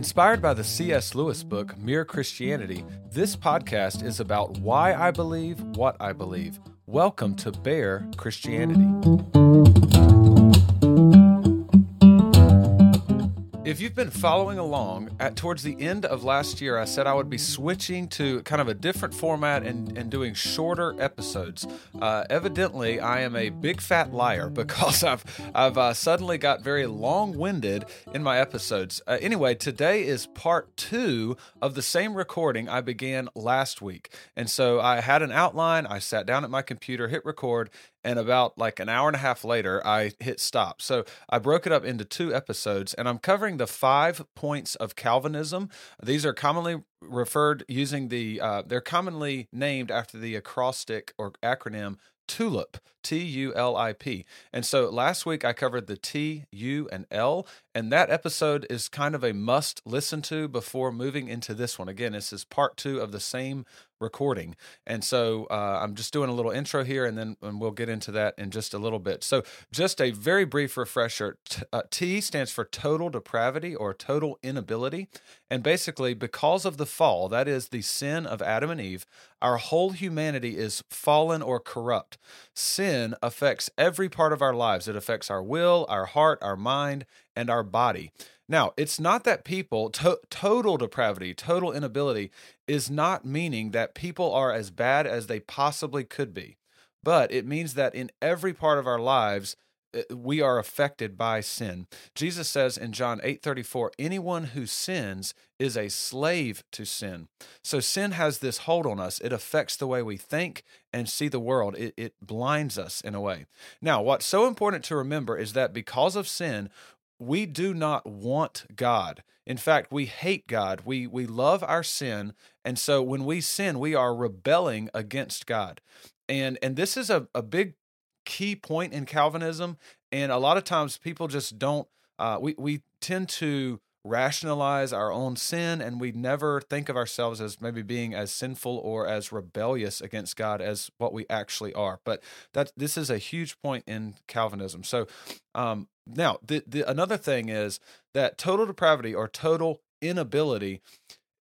Inspired by the C.S. Lewis book, Mere Christianity, this podcast is about why I believe what I believe. Welcome to Bear Christianity. If you've been following along, at towards the end of last year, I said I would be switching to kind of a different format and, and doing shorter episodes. Uh, evidently, I am a big fat liar because I've I've uh, suddenly got very long winded in my episodes. Uh, anyway, today is part two of the same recording I began last week, and so I had an outline. I sat down at my computer, hit record, and about like an hour and a half later i hit stop. So i broke it up into two episodes and i'm covering the five points of calvinism. These are commonly referred using the uh, they're commonly named after the acrostic or acronym TULIP, T U L I P. And so last week I covered the T, U, and L, and that episode is kind of a must listen to before moving into this one. Again, this is part two of the same recording. And so uh, I'm just doing a little intro here, and then and we'll get into that in just a little bit. So, just a very brief refresher T, uh, T stands for total depravity or total inability. And basically, because of the fall, that is the sin of Adam and Eve, our whole humanity is fallen or corrupt. Sin affects every part of our lives, it affects our will, our heart, our mind, and our body. Now, it's not that people, to- total depravity, total inability, is not meaning that people are as bad as they possibly could be, but it means that in every part of our lives, Uh, we are affected by sin. Jesus says in John 8:34, anyone who sins is a slave to sin. So sin has this hold on us. It affects the way we think and see the world. It, it blinds us in a way. Now, what's so important to remember is that because of sin, we do not want God. In fact, we hate God. We we love our sin, and so when we sin, we are rebelling against God. And and this is a, a big key point in Calvinism. And a lot of times people just don't uh, we, we tend to rationalize our own sin and we never think of ourselves as maybe being as sinful or as rebellious against God as what we actually are. But that this is a huge point in Calvinism. So um, now the, the another thing is that total depravity or total inability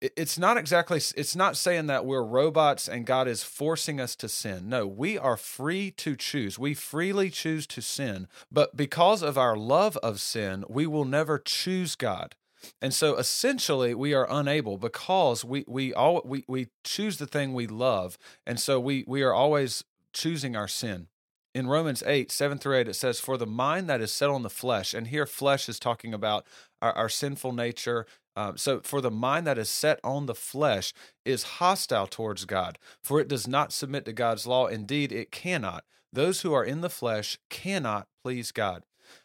it's not exactly it's not saying that we're robots and god is forcing us to sin. No we are free to choose. We freely choose to sin but because of our love of sin we will never choose god. And so essentially we are unable because we we all we, we choose the thing we love and so we we are always choosing our sin. In Romans 8, 7 through 8, it says, For the mind that is set on the flesh, and here flesh is talking about our, our sinful nature. Um, so, for the mind that is set on the flesh is hostile towards God, for it does not submit to God's law. Indeed, it cannot. Those who are in the flesh cannot please God.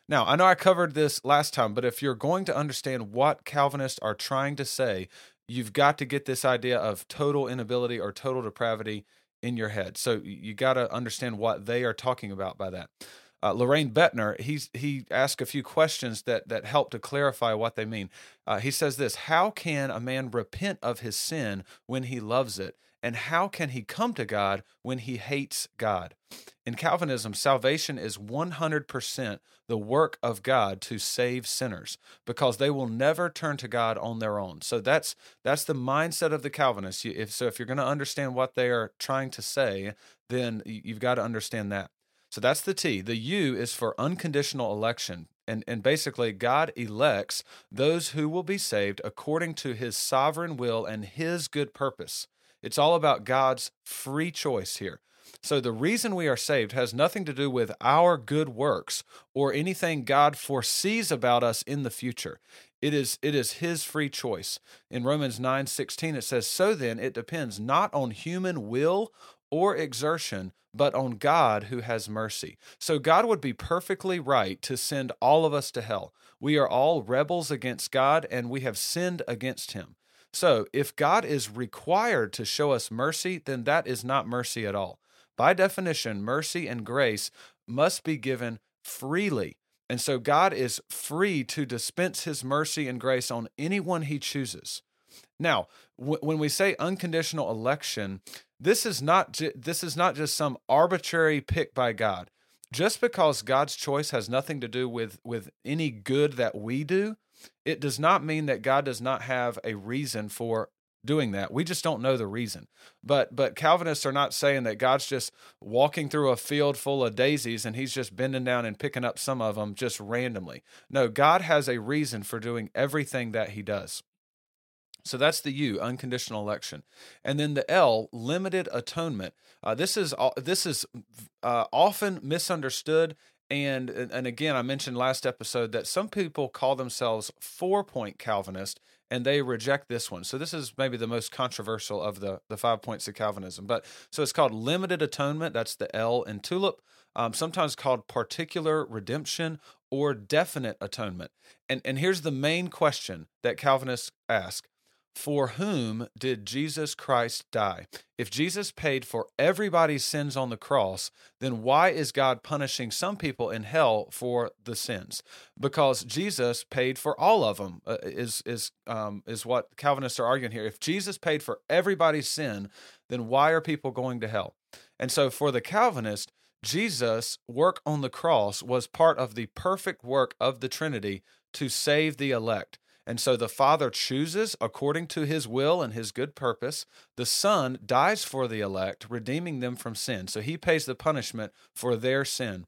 Now, I know I covered this last time, but if you're going to understand what Calvinists are trying to say, you've got to get this idea of total inability or total depravity in your head. So you got to understand what they are talking about by that. Uh, Loraine Boettner, he's he asked a few questions that that help to clarify what they mean. Uh, he says this: How can a man repent of his sin when he loves it, and how can he come to God when he hates God? In Calvinism, salvation is 100% the work of God to save sinners because they will never turn to God on their own. So that's that's the mindset of the Calvinists. If so if you're going to understand what they are trying to say, then you've got to understand that. So that's the T. The U is for unconditional election. And, and basically, God elects those who will be saved according to his sovereign will and his good purpose. It's all about God's free choice here. So the reason we are saved has nothing to do with our good works or anything God foresees about us in the future. It is it is his free choice. In Romans 9:16 it says, "So then it depends not on human will or exertion, but on God who has mercy." So God would be perfectly right to send all of us to hell. We are all rebels against God and we have sinned against him. So, if God is required to show us mercy, then that is not mercy at all. By definition, mercy and grace must be given freely. And so, God is free to dispense his mercy and grace on anyone he chooses. Now, w- when we say unconditional election, this is not ju- this is not just some arbitrary pick by God. Just because God's choice has nothing to do with with any good that we do, it does not mean that God does not have a reason for doing that. We just don't know the reason. But but Calvinists are not saying that God's just walking through a field full of daisies and he's just bending down and picking up some of them just randomly. No, God has a reason for doing everything that he does. So that's the U, unconditional election, and then the L, limited atonement. Uh, this is this is uh, often misunderstood, and and again, I mentioned last episode that some people call themselves four point Calvinist, and they reject this one. So this is maybe the most controversial of the the five points of Calvinism. But so it's called limited atonement. That's the L in tulip. Um, sometimes called particular redemption or definite atonement. And and here's the main question that Calvinists ask for whom did Jesus Christ die? If Jesus paid for everybody's sins on the cross, then why is God punishing some people in hell for the sins? Because Jesus paid for all of them. Uh, is is um, is what Calvinists are arguing here. If Jesus paid for everybody's sin, then why are people going to hell? And so, for the Calvinist, Jesus' work on the cross was part of the perfect work of the Trinity to save the elect. And so the Father chooses according to his will and his good purpose. The Son dies for the elect, redeeming them from sin. So he pays the punishment for their sin.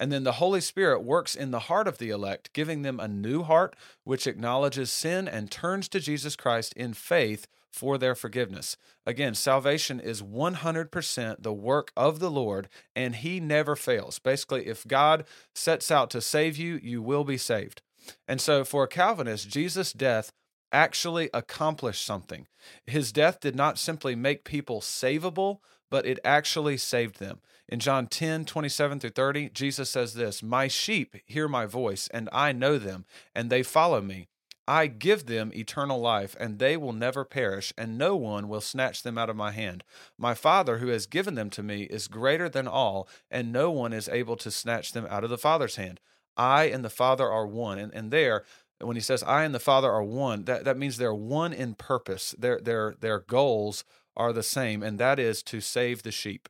And then the Holy Spirit works in the heart of the elect, giving them a new heart which acknowledges sin and turns to Jesus Christ in faith for their forgiveness. Again, salvation is 100% the work of the Lord, and He never fails. Basically, if God sets out to save you, you will be saved. And so for a Calvinist, Jesus' death actually accomplished something. His death did not simply make people savable, but it actually saved them. In John 10, 27 through 30, Jesus says this My sheep hear my voice, and I know them, and they follow me. I give them eternal life, and they will never perish, and no one will snatch them out of my hand. My Father, who has given them to me, is greater than all, and no one is able to snatch them out of the Father's hand. I and the Father are one. And, and there, when he says I and the Father are one, that, that means they're one in purpose. Their, their, their goals are the same, and that is to save the sheep.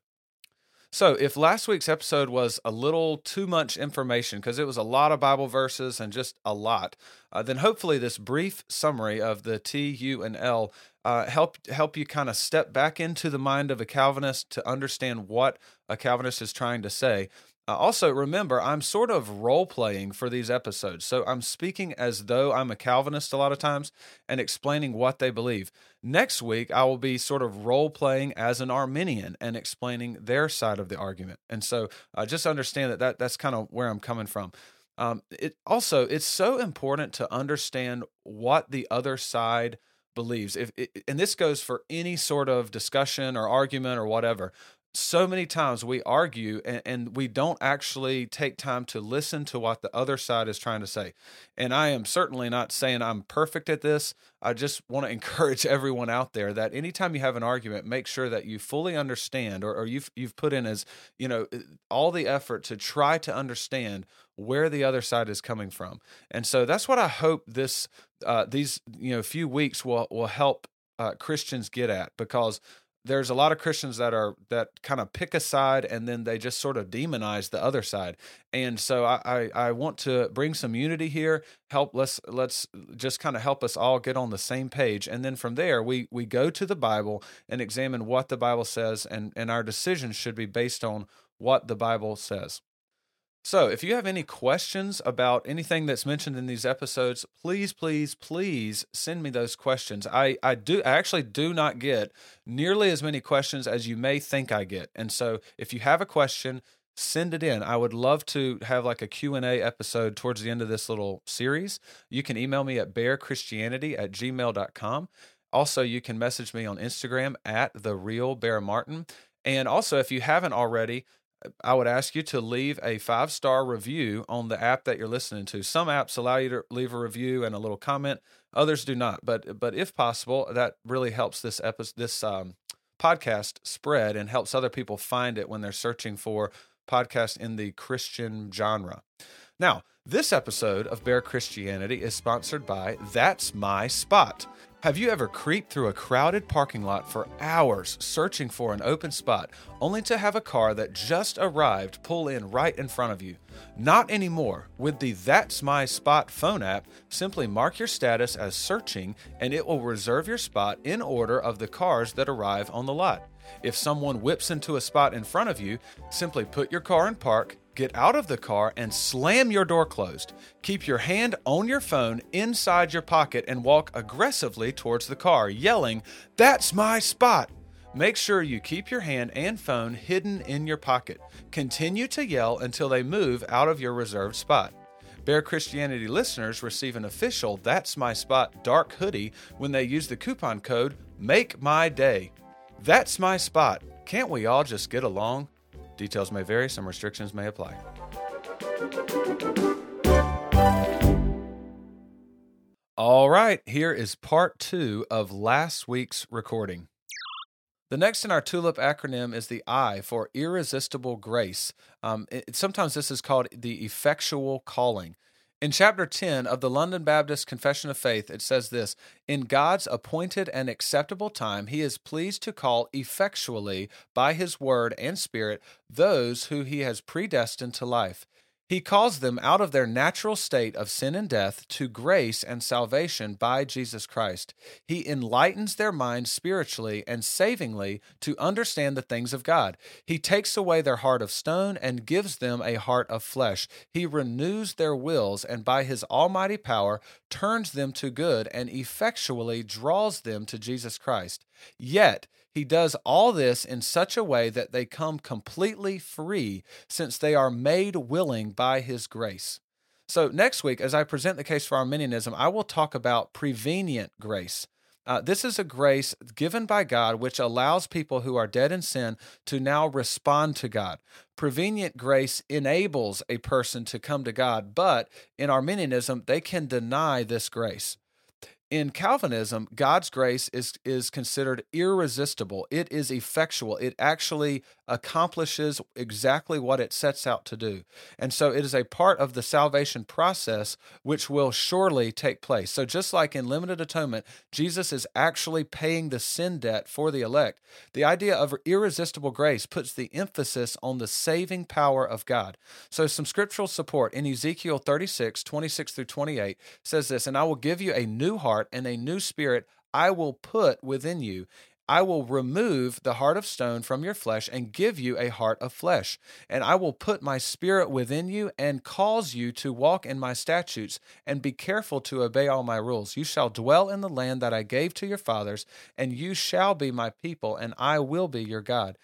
So, if last week's episode was a little too much information because it was a lot of Bible verses and just a lot, uh, then hopefully this brief summary of the T, U, and L uh, help help you kind of step back into the mind of a Calvinist to understand what a Calvinist is trying to say. Uh, also, remember, I'm sort of role playing for these episodes. So I'm speaking as though I'm a Calvinist a lot of times and explaining what they believe. Next week, I will be sort of role playing as an Arminian and explaining their side of the argument. And so uh, just understand that, that that's kind of where I'm coming from. Um, it also it's so important to understand what the other side believes. If it, and this goes for any sort of discussion or argument or whatever so many times we argue and, and, we don't actually take time to listen to what the other side is trying to say. And I am certainly not saying I'm perfect at this. I just want to encourage everyone out there that anytime you have an argument, make sure that you fully understand or, or you've you've put in as you know all the effort to try to understand where the other side is coming from. And so that's what I hope this uh, these you know few weeks will will help uh, Christians get at because there's a lot of Christians that are that kind of pick a side and then they just sort of demonize the other side. And so I, I, I want to bring some unity here. Help let's let's just kind of help us all get on the same page. And then from there we we go to the Bible and examine what the Bible says and, and our decisions should be based on what the Bible says. So, if you have any questions about anything that's mentioned in these episodes, please, please, please send me those questions. I, I do I actually do not get nearly as many questions as you may think I get. And so, if you have a question, send it in. I would love to have like a Q&A episode towards the end of this little series. You can email me at bearchristianity at gmail.com. Also, you can message me on Instagram at the real Bear Martin. And also, if you haven't already, I would ask you to leave a five star review on the app that you're listening to. Some apps allow you to leave a review and a little comment, others do not. But but if possible, that really helps this episode, this um, podcast spread and helps other people find it when they're searching for podcasts in the Christian genre. Now, this episode of Bear Christianity is sponsored by That's My Spot. Have you ever creeped through a crowded parking lot for hours searching for an open spot, only to have a car that just arrived pull in right in front of you? Not anymore. With the That's My Spot phone app, simply mark your status as searching and it will reserve your spot in order of the cars that arrive on the lot. If someone whips into a spot in front of you, simply put your car in park, get out of the car and slam your door closed. Keep your hand on your phone inside your pocket and walk aggressively towards the car, yelling, That's my spot! Make sure you keep your hand and phone hidden in your pocket. Continue to yell until they move out of your reserved spot. Bear Christianity listeners receive an official That's My Spot dark hoodie when they use the coupon code Make My Day. That's my spot. Can't we all just get along? Details may vary, some restrictions may apply. All right, here is part two of last week's recording. The next in our TULIP acronym is the I for irresistible grace. Um, it, sometimes this is called the effectual calling. In chapter 10 of the London Baptist Confession of Faith, it says this In God's appointed and acceptable time, He is pleased to call effectually by His word and Spirit those who He has predestined to life. He calls them out of their natural state of sin and death to grace and salvation by Jesus Christ. He enlightens their minds spiritually and savingly to understand the things of God. He takes away their heart of stone and gives them a heart of flesh. He renews their wills and by his almighty power turns them to good and effectually draws them to Jesus Christ. Yet, he does all this in such a way that they come completely free since they are made willing by his grace. So, next week, as I present the case for Arminianism, I will talk about prevenient grace. Uh, this is a grace given by God which allows people who are dead in sin to now respond to God. Prevenient grace enables a person to come to God, but in Arminianism, they can deny this grace in Calvinism, God's grace is is considered irresistible. It is effectual. It actually accomplishes exactly what it sets out to do. And so it is a part of the salvation process which will surely take place. So just like in limited atonement, Jesus is actually paying the sin debt for the elect. The idea of irresistible grace puts the emphasis on the saving power of God. So some scriptural support in Ezekiel 36, 26 through 28 says this, and I will give you a new heart and a new spirit I will put within you, I will remove the heart of stone from your flesh and give you a heart of flesh. And I will put my spirit within you and cause you to walk in my statutes and be careful to obey all my rules. You shall dwell in the land that I gave to your fathers, and you shall be my people, and I will be your God.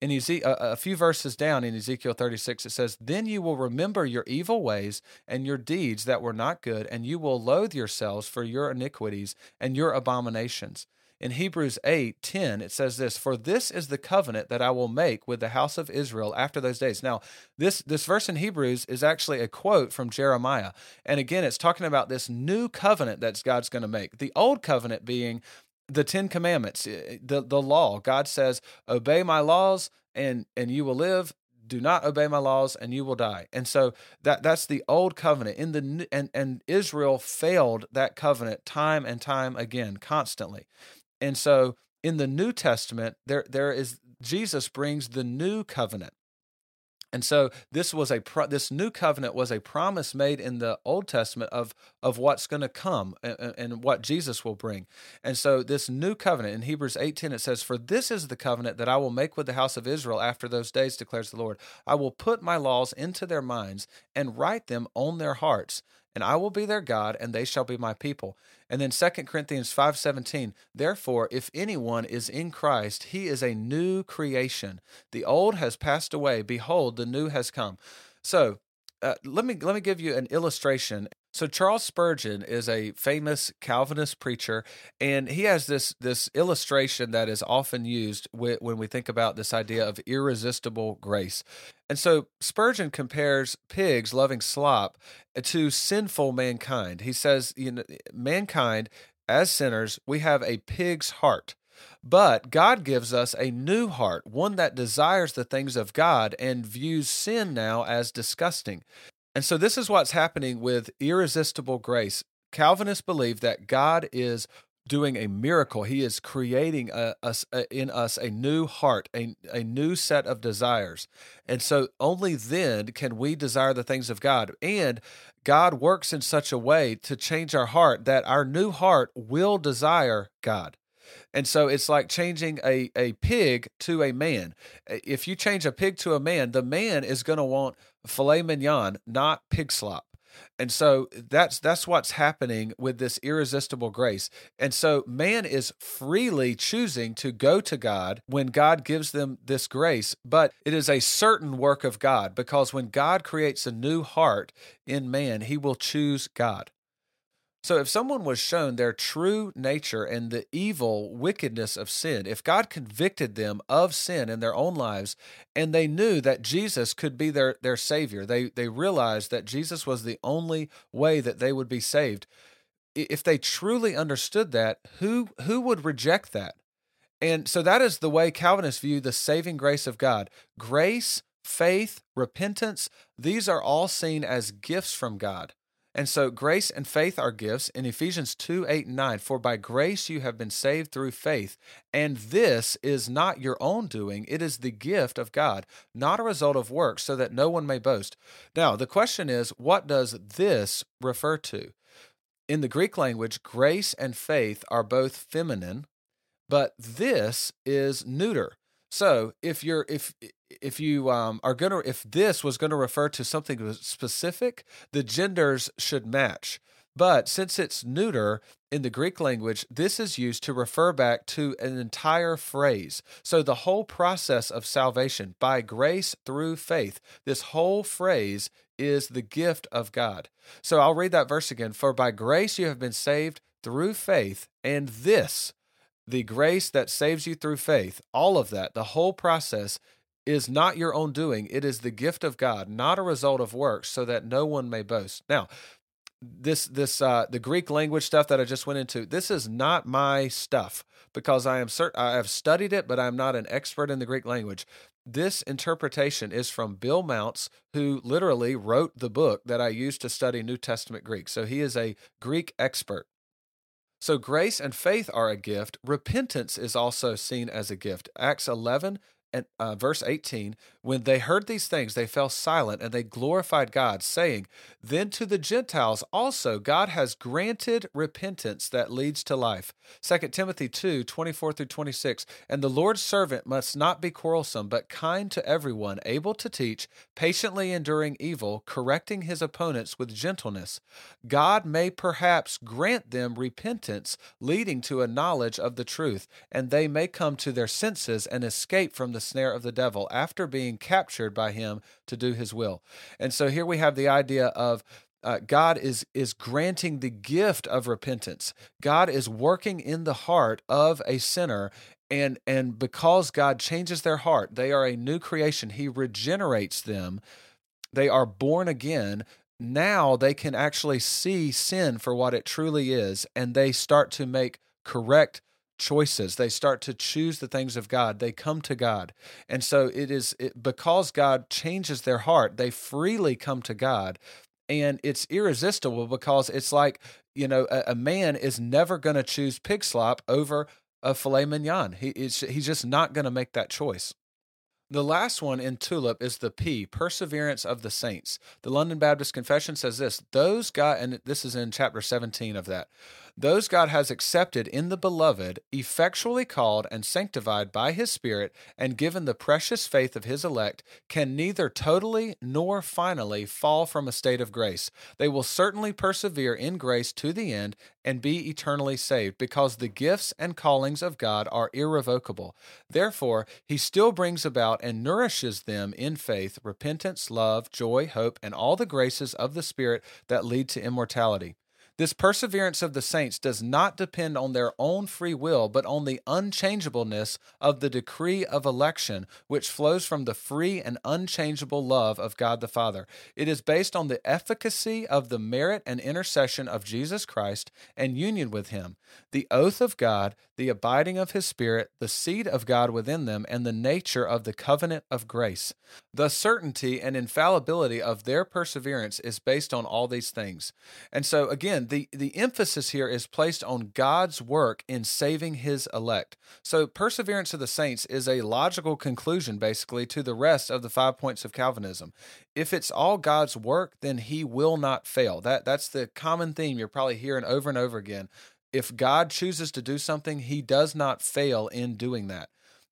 In a, few verses down in Ezekiel 36, it says, Then you will remember your evil ways and your deeds that were not good, and you will loathe yourselves for your iniquities and your abominations. In Hebrews 8 10, it says this For this is the covenant that I will make with the house of Israel after those days. Now, this, this verse in Hebrews is actually a quote from Jeremiah. And again, it's talking about this new covenant that God's going to make. The old covenant being the Ten Commandments, eh, the, the law. God says, Obey my laws and, and you will live do not obey my laws and you will die and so that that's the old covenant in the and and israel failed that covenant time and time again constantly and so in the New Testament, there there is Jesus brings the new covenant. And so this was a pro, this new covenant was a promise made in the Old Testament of of what's going to come and, and, what Jesus will bring. And so this new covenant in Hebrews 8:10 it says for this is the covenant that I will make with the house of Israel after those days declares the Lord. I will put my laws into their minds and write them on their hearts and I will be their God, and they shall be my people. And then 2 Corinthians 5:17, therefore if anyone is in Christ, he is a new creation. The old has passed away, behold, the new has come. So, uh, let me let me give you an illustration so Charles Spurgeon is a famous Calvinist preacher, and he has this this illustration that is often used when we think about this idea of irresistible grace. And so Spurgeon compares pigs loving slop to sinful mankind. He says, you know, mankind as sinners, we have a pig's heart. But God gives us a new heart, one that desires the things of God and views sin now as disgusting. And so this is what's happening with irresistible grace. Calvinists believe that God is doing a miracle. He is creating a, a, a, in us a new heart, a, a new set of desires. And so only then can we desire the things of God. And God works in such a way to change our heart that our new heart will desire God. And so it's like changing a, a pig to a man. If you change a pig to a man, the man is going to want filet mignon, not pig slop. And so that's that's what's happening with this irresistible grace. And so man is freely choosing to go to God when God gives them this grace, but it is a certain work of God because when God creates a new heart in man, he will choose God. So, if someone was shown their true nature and the evil wickedness of sin, if God convicted them of sin in their own lives and they knew that Jesus could be their, their Savior, they, they realized that Jesus was the only way that they would be saved. If they truly understood that, who, who would reject that? And so that is the way Calvinists view the saving grace of God. Grace, faith, repentance, these are all seen as gifts from God. And so grace and faith are gifts in Ephesians 2 8 and 9. For by grace you have been saved through faith. And this is not your own doing, it is the gift of God, not a result of works, so that no one may boast. Now, the question is what does this refer to? In the Greek language, grace and faith are both feminine, but this is neuter. So if you're if if you um, are gonna if this was going to refer to something specific, the genders should match. But since it's neuter in the Greek language, this is used to refer back to an entire phrase. So the whole process of salvation by grace through faith, this whole phrase is the gift of God. So I'll read that verse again. For by grace you have been saved through faith, and this, the grace that saves you through faith, all of that, the whole process is not your own doing. It is the gift of God, not a result of works, so that no one may boast. Now, this this uh, the Greek language stuff that I just went into. This is not my stuff because I am certain I have studied it, but I'm not an expert in the Greek language. This interpretation is from Bill Mounce who literally wrote the book that I used to study New Testament Greek. So he is a Greek expert. So grace and faith are a gift. Repentance is also seen as a gift. Acts 11 and uh, verse 18 when they heard these things they fell silent and they glorified god saying then to the gentiles also god has granted repentance that leads to life 2 timothy 2 24 through 26 and the lord's servant must not be quarrelsome but kind to everyone able to teach patiently enduring evil correcting his opponents with gentleness. God may perhaps grant them repentance leading to a knowledge of the truth and they may come to their senses and escape from the the snare of the devil after being captured by him to do his will. And so here we have the idea of uh, God is is granting the gift of repentance. God is working in the heart of a sinner and and because God changes their heart, they are a new creation. He regenerates them. They are born again. Now they can actually see sin for what it truly is and they start to make correct choices. They start to choose the things of God. They come to God. And so it is it, because God changes their heart, they freely come to God. And it's irresistible because it's like, you know, a, a man is never going to choose pig slop over a filet mignon. He, he's just not going to make that choice. The last one in TULIP is the P, Perseverance of the Saints. The London Baptist Confession says this those God, and this is in chapter 17 of that, those God has accepted in the beloved, effectually called and sanctified by his Spirit, and given the precious faith of his elect, can neither totally nor finally fall from a state of grace. They will certainly persevere in grace to the end and be eternally saved, because the gifts and callings of God are irrevocable. Therefore, he still brings about and nourishes them in faith, repentance, love, joy, hope, and all the graces of the Spirit that lead to immortality. This perseverance of the saints does not depend on their own free will, but on the unchangeableness of the decree of election, which flows from the free and unchangeable love of God the Father. It is based on the efficacy of the merit and intercession of Jesus Christ and union with Him, the oath of God, the abiding of His Spirit, the seed of God within them, and the nature of the covenant of grace. The certainty and infallibility of their perseverance is based on all these things. And so, again, the, the emphasis here is placed on God's work in saving his elect. So, perseverance of the saints is a logical conclusion, basically, to the rest of the five points of Calvinism. If it's all God's work, then he will not fail. That, that's the common theme you're probably hearing over and over again. If God chooses to do something, he does not fail in doing that.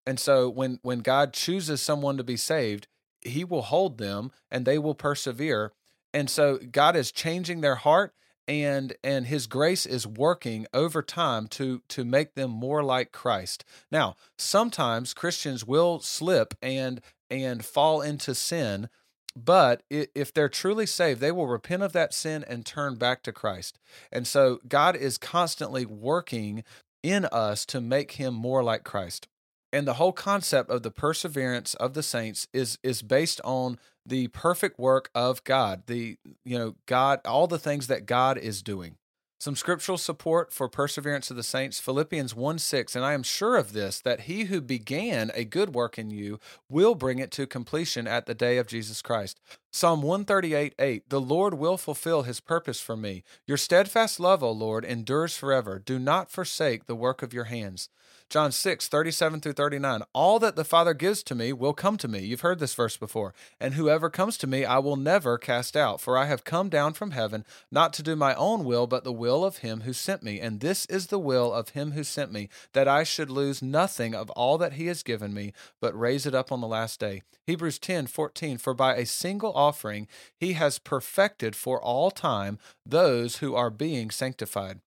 And so, when, when God chooses someone to be saved, he will hold them and they will persevere. And so, God is changing their heart and and his grace is working over time to to make them more like Christ. Now, sometimes Christians will slip and and fall into sin, but if they're truly saved, they will repent of that sin and turn back to Christ. And so God is constantly working in us to make him more like Christ. And the whole concept of the perseverance of the saints is is based on the perfect work of God, the you know, God, all the things that God is doing. Some scriptural support for perseverance of the saints, Philippians 1 6, and I am sure of this, that he who began a good work in you will bring it to completion at the day of Jesus Christ. Psalm 138 8, the Lord will fulfill his purpose for me. Your steadfast love, O Lord, endures forever. Do not forsake the work of your hands. John 6, 37 through 39. All that the Father gives to me will come to me. You've heard this verse before. And whoever comes to me, I will never cast out. For I have come down from heaven, not to do my own will, but the will of him who sent me. And this is the will of him who sent me, that I should lose nothing of all that he has given me, but raise it up on the last day. Hebrews 10, 14. For by a single offering he has perfected for all time those who are being sanctified.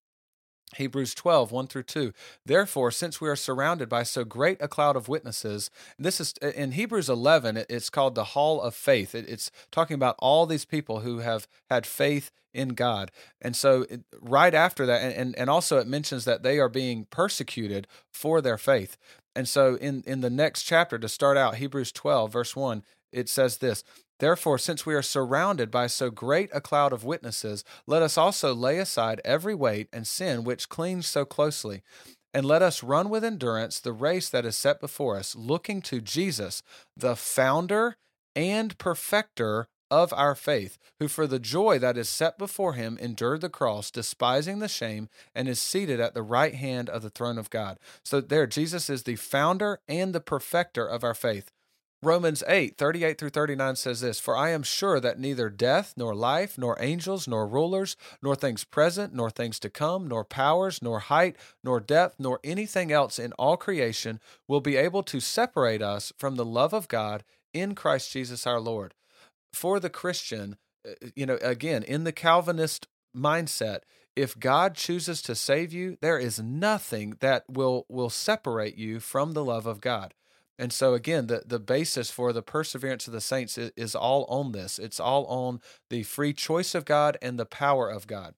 Hebrews 12, 1 through 2. Therefore, since we are surrounded by so great a cloud of witnesses, this is uh, in Hebrews 11, it's called the Hall of Faith. It's talking about all these people who have had faith in God. And so, right after that, and, and also it mentions that they are being persecuted for their faith. And so, in, in the next chapter, to start out, Hebrews 12, verse 1, it says this Therefore, since we are surrounded by so great a cloud of witnesses, let us also lay aside every weight and sin which clings so closely. And let us run with endurance the race that is set before us, looking to Jesus, the founder and perfecter of our faith, who for the joy that is set before him endured the cross, despising the shame, and is seated at the right hand of the throne of God. So, there, Jesus is the founder and the perfecter of our faith. Romans 8, 38 through 39 says this For I am sure that neither death, nor life, nor angels, nor rulers, nor things present, nor things to come, nor powers, nor height, nor depth, nor anything else in all creation will be able to separate us from the love of God in Christ Jesus our Lord. For the Christian, uh, you know, again, in the Calvinist mindset, if God chooses to save you, there is nothing that will will separate you from the love of God. And so again, the, the basis for the perseverance of the saints is, is all on this. It's all on the free choice of God and the power of God.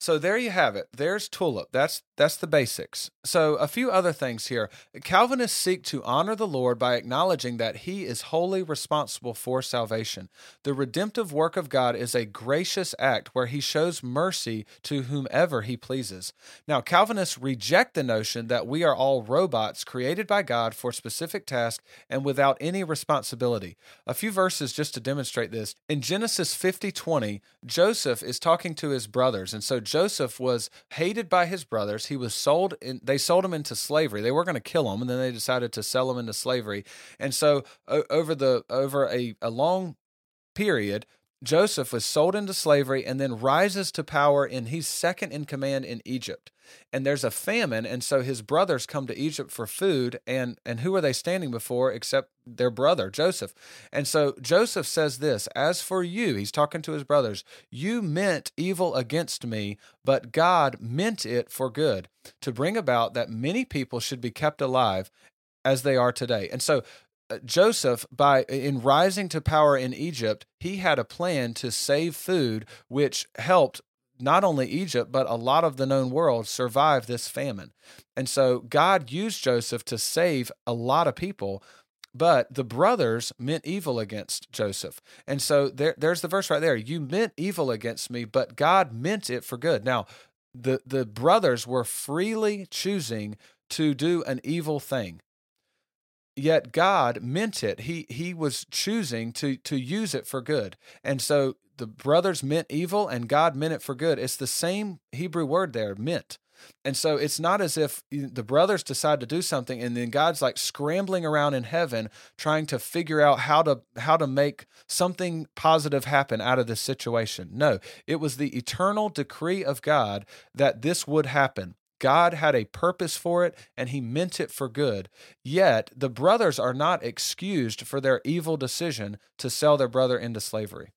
So there you have it. There's tulip. That's that's the basics. So a few other things here. Calvinists seek to honor the Lord by acknowledging that he is wholly responsible for salvation. The redemptive work of God is a gracious act where he shows mercy to whomever he pleases. Now Calvinists reject the notion that we are all robots created by God for specific tasks and without any responsibility. A few verses just to demonstrate this. In Genesis 50:20, Joseph is talking to his brothers and so Joseph was hated by his brothers. He was sold in, they sold him into slavery. They were going to kill him and then they decided to sell him into slavery. And so over the over a, a long period, Joseph was sold into slavery and then rises to power, and he's second in command in Egypt. And there's a famine, and so his brothers come to Egypt for food, and and who are they standing before except their brother Joseph? And so Joseph says this: "As for you, he's talking to his brothers. You meant evil against me, but God meant it for good, to bring about that many people should be kept alive." As they are today. And so Uh, Joseph, by in rising to power in Egypt, he had a plan to save food, which helped not only Egypt, but a lot of the known world survive this famine. And so God used Joseph to save a lot of people, but the brothers meant evil against Joseph. And so there, there's the verse right there. You meant evil against me, but God meant it for good. Now, the, the brothers were freely choosing to do an evil thing yet God meant it. He he was choosing to to use it for good. And so the brothers meant evil and God meant it for good. It's the same Hebrew word there, meant. And so it's not as if the brothers decide to do something and then God's like scrambling around in heaven trying to figure out how to how to make something positive happen out of this situation. No, it was the eternal decree of God that this would happen. God had a purpose for it and he meant it for good. Yet the brothers are not excused for their evil decision to sell their brother into slavery.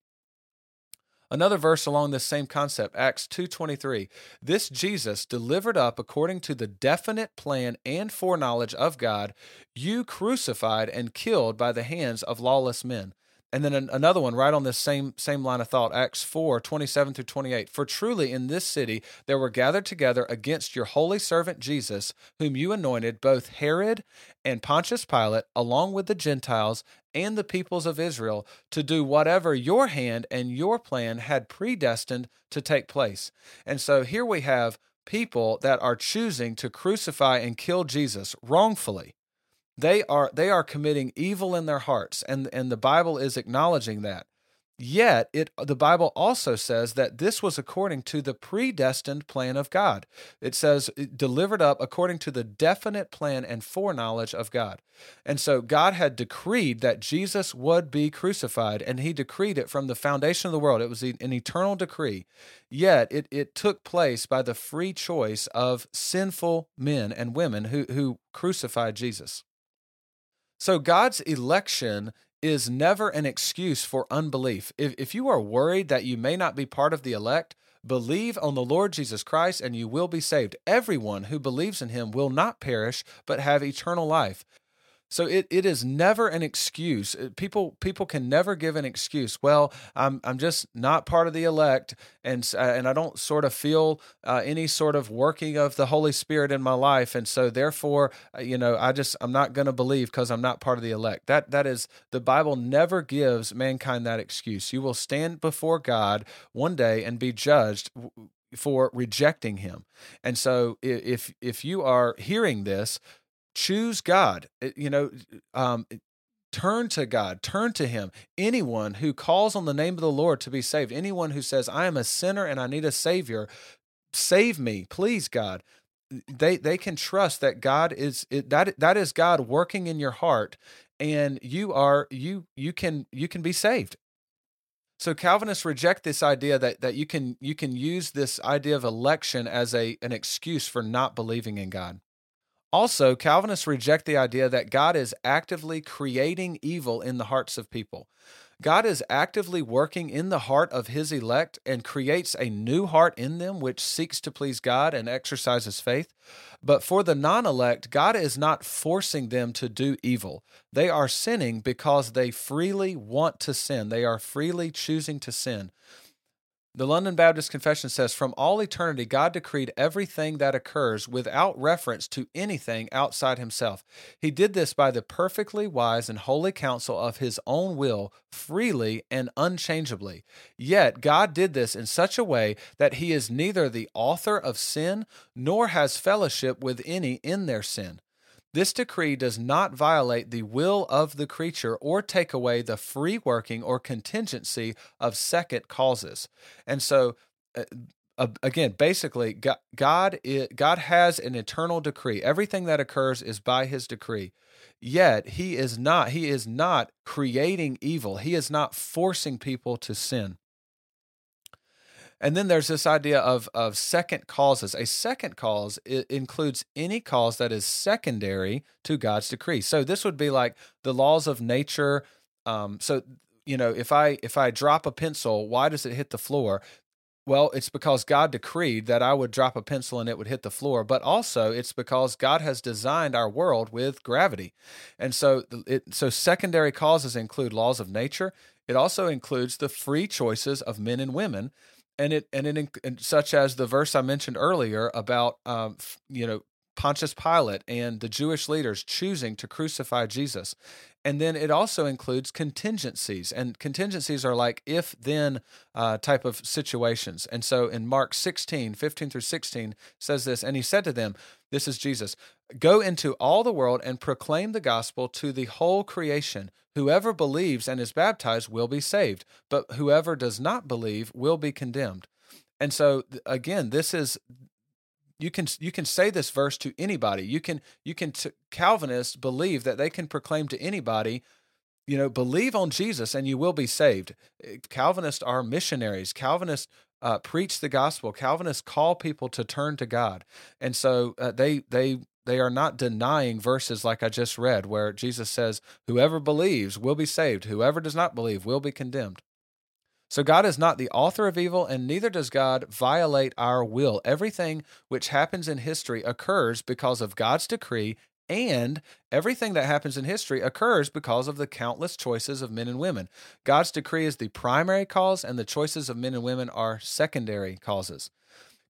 Another verse along this same concept, Acts 2:23. This Jesus delivered up according to the definite plan and foreknowledge of God, you crucified and killed by the hands of lawless men. And then another one right on this same same line of thought, Acts 4, 27 through 28. For truly in this city there were gathered together against your holy servant Jesus, whom you anointed, both Herod and Pontius Pilate, along with the Gentiles and the peoples of Israel, to do whatever your hand and your plan had predestined to take place. And so here we have people that are choosing to crucify and kill Jesus wrongfully they are they are committing evil in their hearts, and and the Bible is acknowledging that. Yet it the Bible also says that this was according to the predestined plan of God. It says delivered up according to the definite plan and foreknowledge of God. And so God had decreed that Jesus would be crucified, and he decreed it from the foundation of the world. It was an eternal decree. Yet it, it took place by the free choice of sinful men and women who, who crucified Jesus. So God's election is never an excuse for unbelief. If, if you are worried that you may not be part of the elect, believe on the Lord Jesus Christ and you will be saved. Everyone who believes in him will not perish, but have eternal life. So it, it is never an excuse. Uh, people people can never give an excuse. Well, I'm I'm just not part of the elect, and uh, and I don't sort of feel uh, any sort of working of the Holy Spirit in my life, and so therefore, uh, you know, I just I'm not going to believe because I'm not part of the elect. That that is the Bible never gives mankind that excuse. You will stand before God one day and be judged for rejecting him. And so if if you are hearing this choose God. Eh, you know, um, eh, turn to God, turn to Him. Anyone who calls on the name of the Lord to be saved, anyone who says, I am a sinner and I need a Savior, save me, please, God. Eh, they they can trust that God is that that is God working in your heart, and you are you you can you can be saved. So Calvinists reject this idea that that you can you can use this idea of election as a an excuse for not believing in God. Also, Calvinists reject the idea that God is actively creating evil in the hearts of people. God is actively working in the heart of his elect and creates a new heart in them which seeks to please God and exercises faith. But for the non elect, God is not forcing them to do evil. They are sinning because they freely want to sin, they are freely choosing to sin. The London Baptist Confession says, From all eternity, God decreed everything that occurs without reference to anything outside himself. He did this by the perfectly wise and holy counsel of his own will, freely and unchangeably. Yet, God did this in such a way that he is neither the author of sin nor has fellowship with any in their sin. This decree does not violate the will of the creature or take away the free working or contingency of second causes. And so, uh, uh, again, basically, God, God, God has an eternal decree. Everything that occurs is by His decree. Yet He is not. He is not creating evil. He is not forcing people to sin. And then there's this idea of of second causes. A second cause includes any cause that is secondary to God's decree. So this would be like the laws of nature. Um, so you know, if I if I drop a pencil, why does it hit the floor? Well, it's because God decreed that I would drop a pencil and it would hit the floor, but also it's because God has designed our world with gravity. And so it so secondary causes include laws of nature. It also includes the free choices of men and women and it and it and such as the verse I mentioned earlier about um, you know Pontius Pilate and the Jewish leaders choosing to crucify Jesus. And then it also includes contingencies. And contingencies are like if then uh, type of situations. And so in Mark 16, 15 through 16 says this, and he said to them, This is Jesus, go into all the world and proclaim the gospel to the whole creation. Whoever believes and is baptized will be saved, but whoever does not believe will be condemned. And so again, this is you can you can say this verse to anybody. You can you can t- Calvinists believe that they can proclaim to anybody, you know, believe on Jesus and you will be saved. Eh, Calvinists are missionaries. Calvinists uh, preach the gospel. Calvinists call people to turn to God, and so uh, they they they are not denying verses like I just read, where Jesus says, "Whoever believes will be saved; whoever does not believe will be condemned." So God is not the author of evil, and neither does God violate our will. Everything which happens in history occurs because of God's decree, and everything that happens in history occurs because of the countless choices of men and women. God's decree is the primary cause, and the choices of men and women are secondary causes.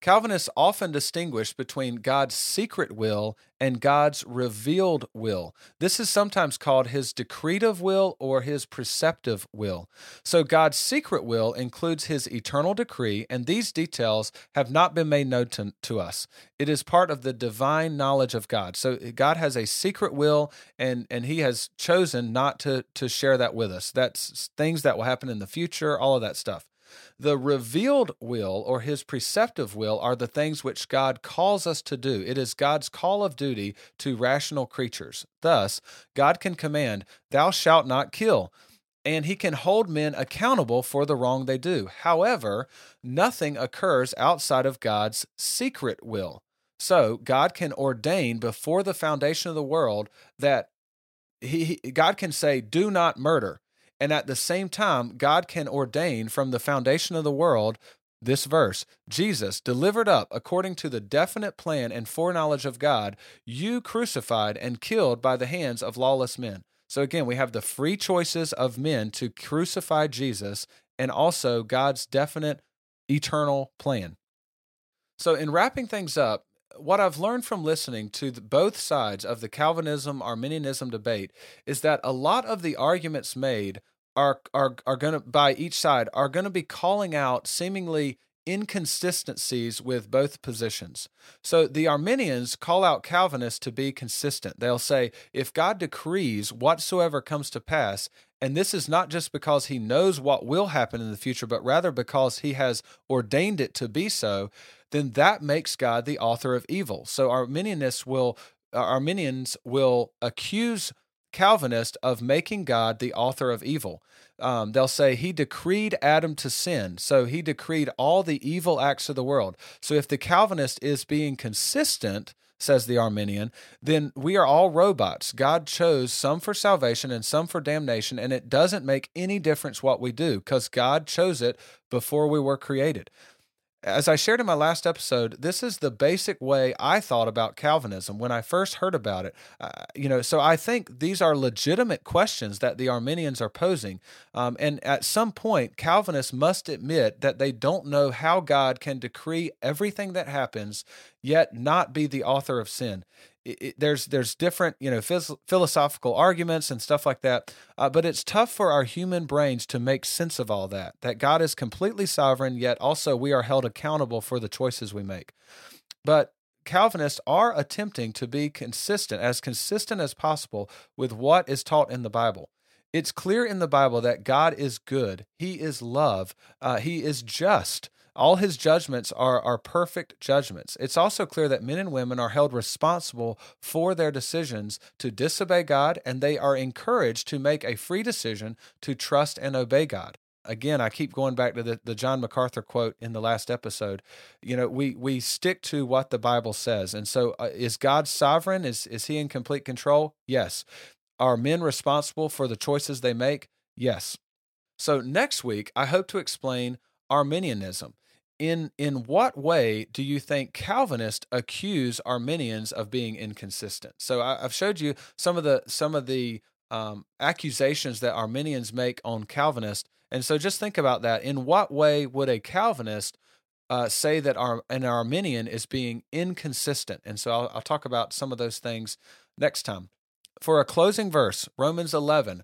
Calvinists often distinguish between God's secret will and God's revealed will. This is sometimes called his decretive will or his preceptive will. So, God's secret will includes his eternal decree, and these details have not been made known to, to us. It is part of the divine knowledge of God. So, God has a secret will, and, and he has chosen not to, to share that with us. That's things that will happen in the future, all of that stuff. The revealed will or his preceptive will are the things which God calls us to do. It is God's call of duty to rational creatures. Thus, God can command, Thou shalt not kill, and he can hold men accountable for the wrong they do. However, nothing occurs outside of God's secret will. So, God can ordain before the foundation of the world that he, God can say, Do not murder. And at the same time, God can ordain from the foundation of the world this verse Jesus, delivered up according to the definite plan and foreknowledge of God, you crucified and killed by the hands of lawless men. So again, we have the free choices of men to crucify Jesus and also God's definite eternal plan. So, in wrapping things up, what I've learned from listening to both sides of the Calvinism Arminianism debate is that a lot of the arguments made are are are going to by each side are going to be calling out seemingly inconsistencies with both positions. So the Arminians call out Calvinists to be consistent. They'll say if God decrees whatsoever comes to pass, and this is not just because he knows what will happen in the future, but rather because he has ordained it to be so, then that makes God the author of evil. So Arminianists will uh, Arminians will accuse Calvinist of making God the author of evil. Um, they'll say he decreed Adam to sin, so he decreed all the evil acts of the world. So if the Calvinist is being consistent, says the Arminian, then we are all robots. God chose some for salvation and some for damnation, and it doesn't make any difference what we do because God chose it before we were created as I shared in my last episode, this is the basic way I thought about Calvinism when I first heard about it. Uh, you know, so I think these are legitimate questions that the Arminians are posing. Um, and at some point, Calvinists must admit that they don't know how God can decree everything that happens, yet not be the author of sin it, there's there's different you know phys- philosophical arguments and stuff like that uh, but it's tough for our human brains to make sense of all that that god is completely sovereign yet also we are held accountable for the choices we make. But calvinists are attempting to be consistent as consistent as possible with what is taught in the bible. It's clear in the bible that god is good he is love uh, he is just all his judgments are, are perfect judgments. It's also clear that men and women are held responsible for their decisions to disobey God, and they are encouraged to make a free decision to trust and obey God. Again, I keep going back to the, the John MacArthur quote in the last episode. You know, we we stick to what the Bible says. And so uh, is God sovereign? Is is he in complete control? Yes. Are men responsible for the choices they make? Yes. So next week, I hope to explain Arminianism in in what way do you think Calvinists accuse Arminians of being inconsistent? So I, have showed you some of the some of the um, accusations that Arminians make on Calvinists, and so just think about that. In what way would a Calvinist uh, say that our, an Arminian is being inconsistent. And so I'll, I'll talk about some of those things next time. For a closing verse, Romans 11,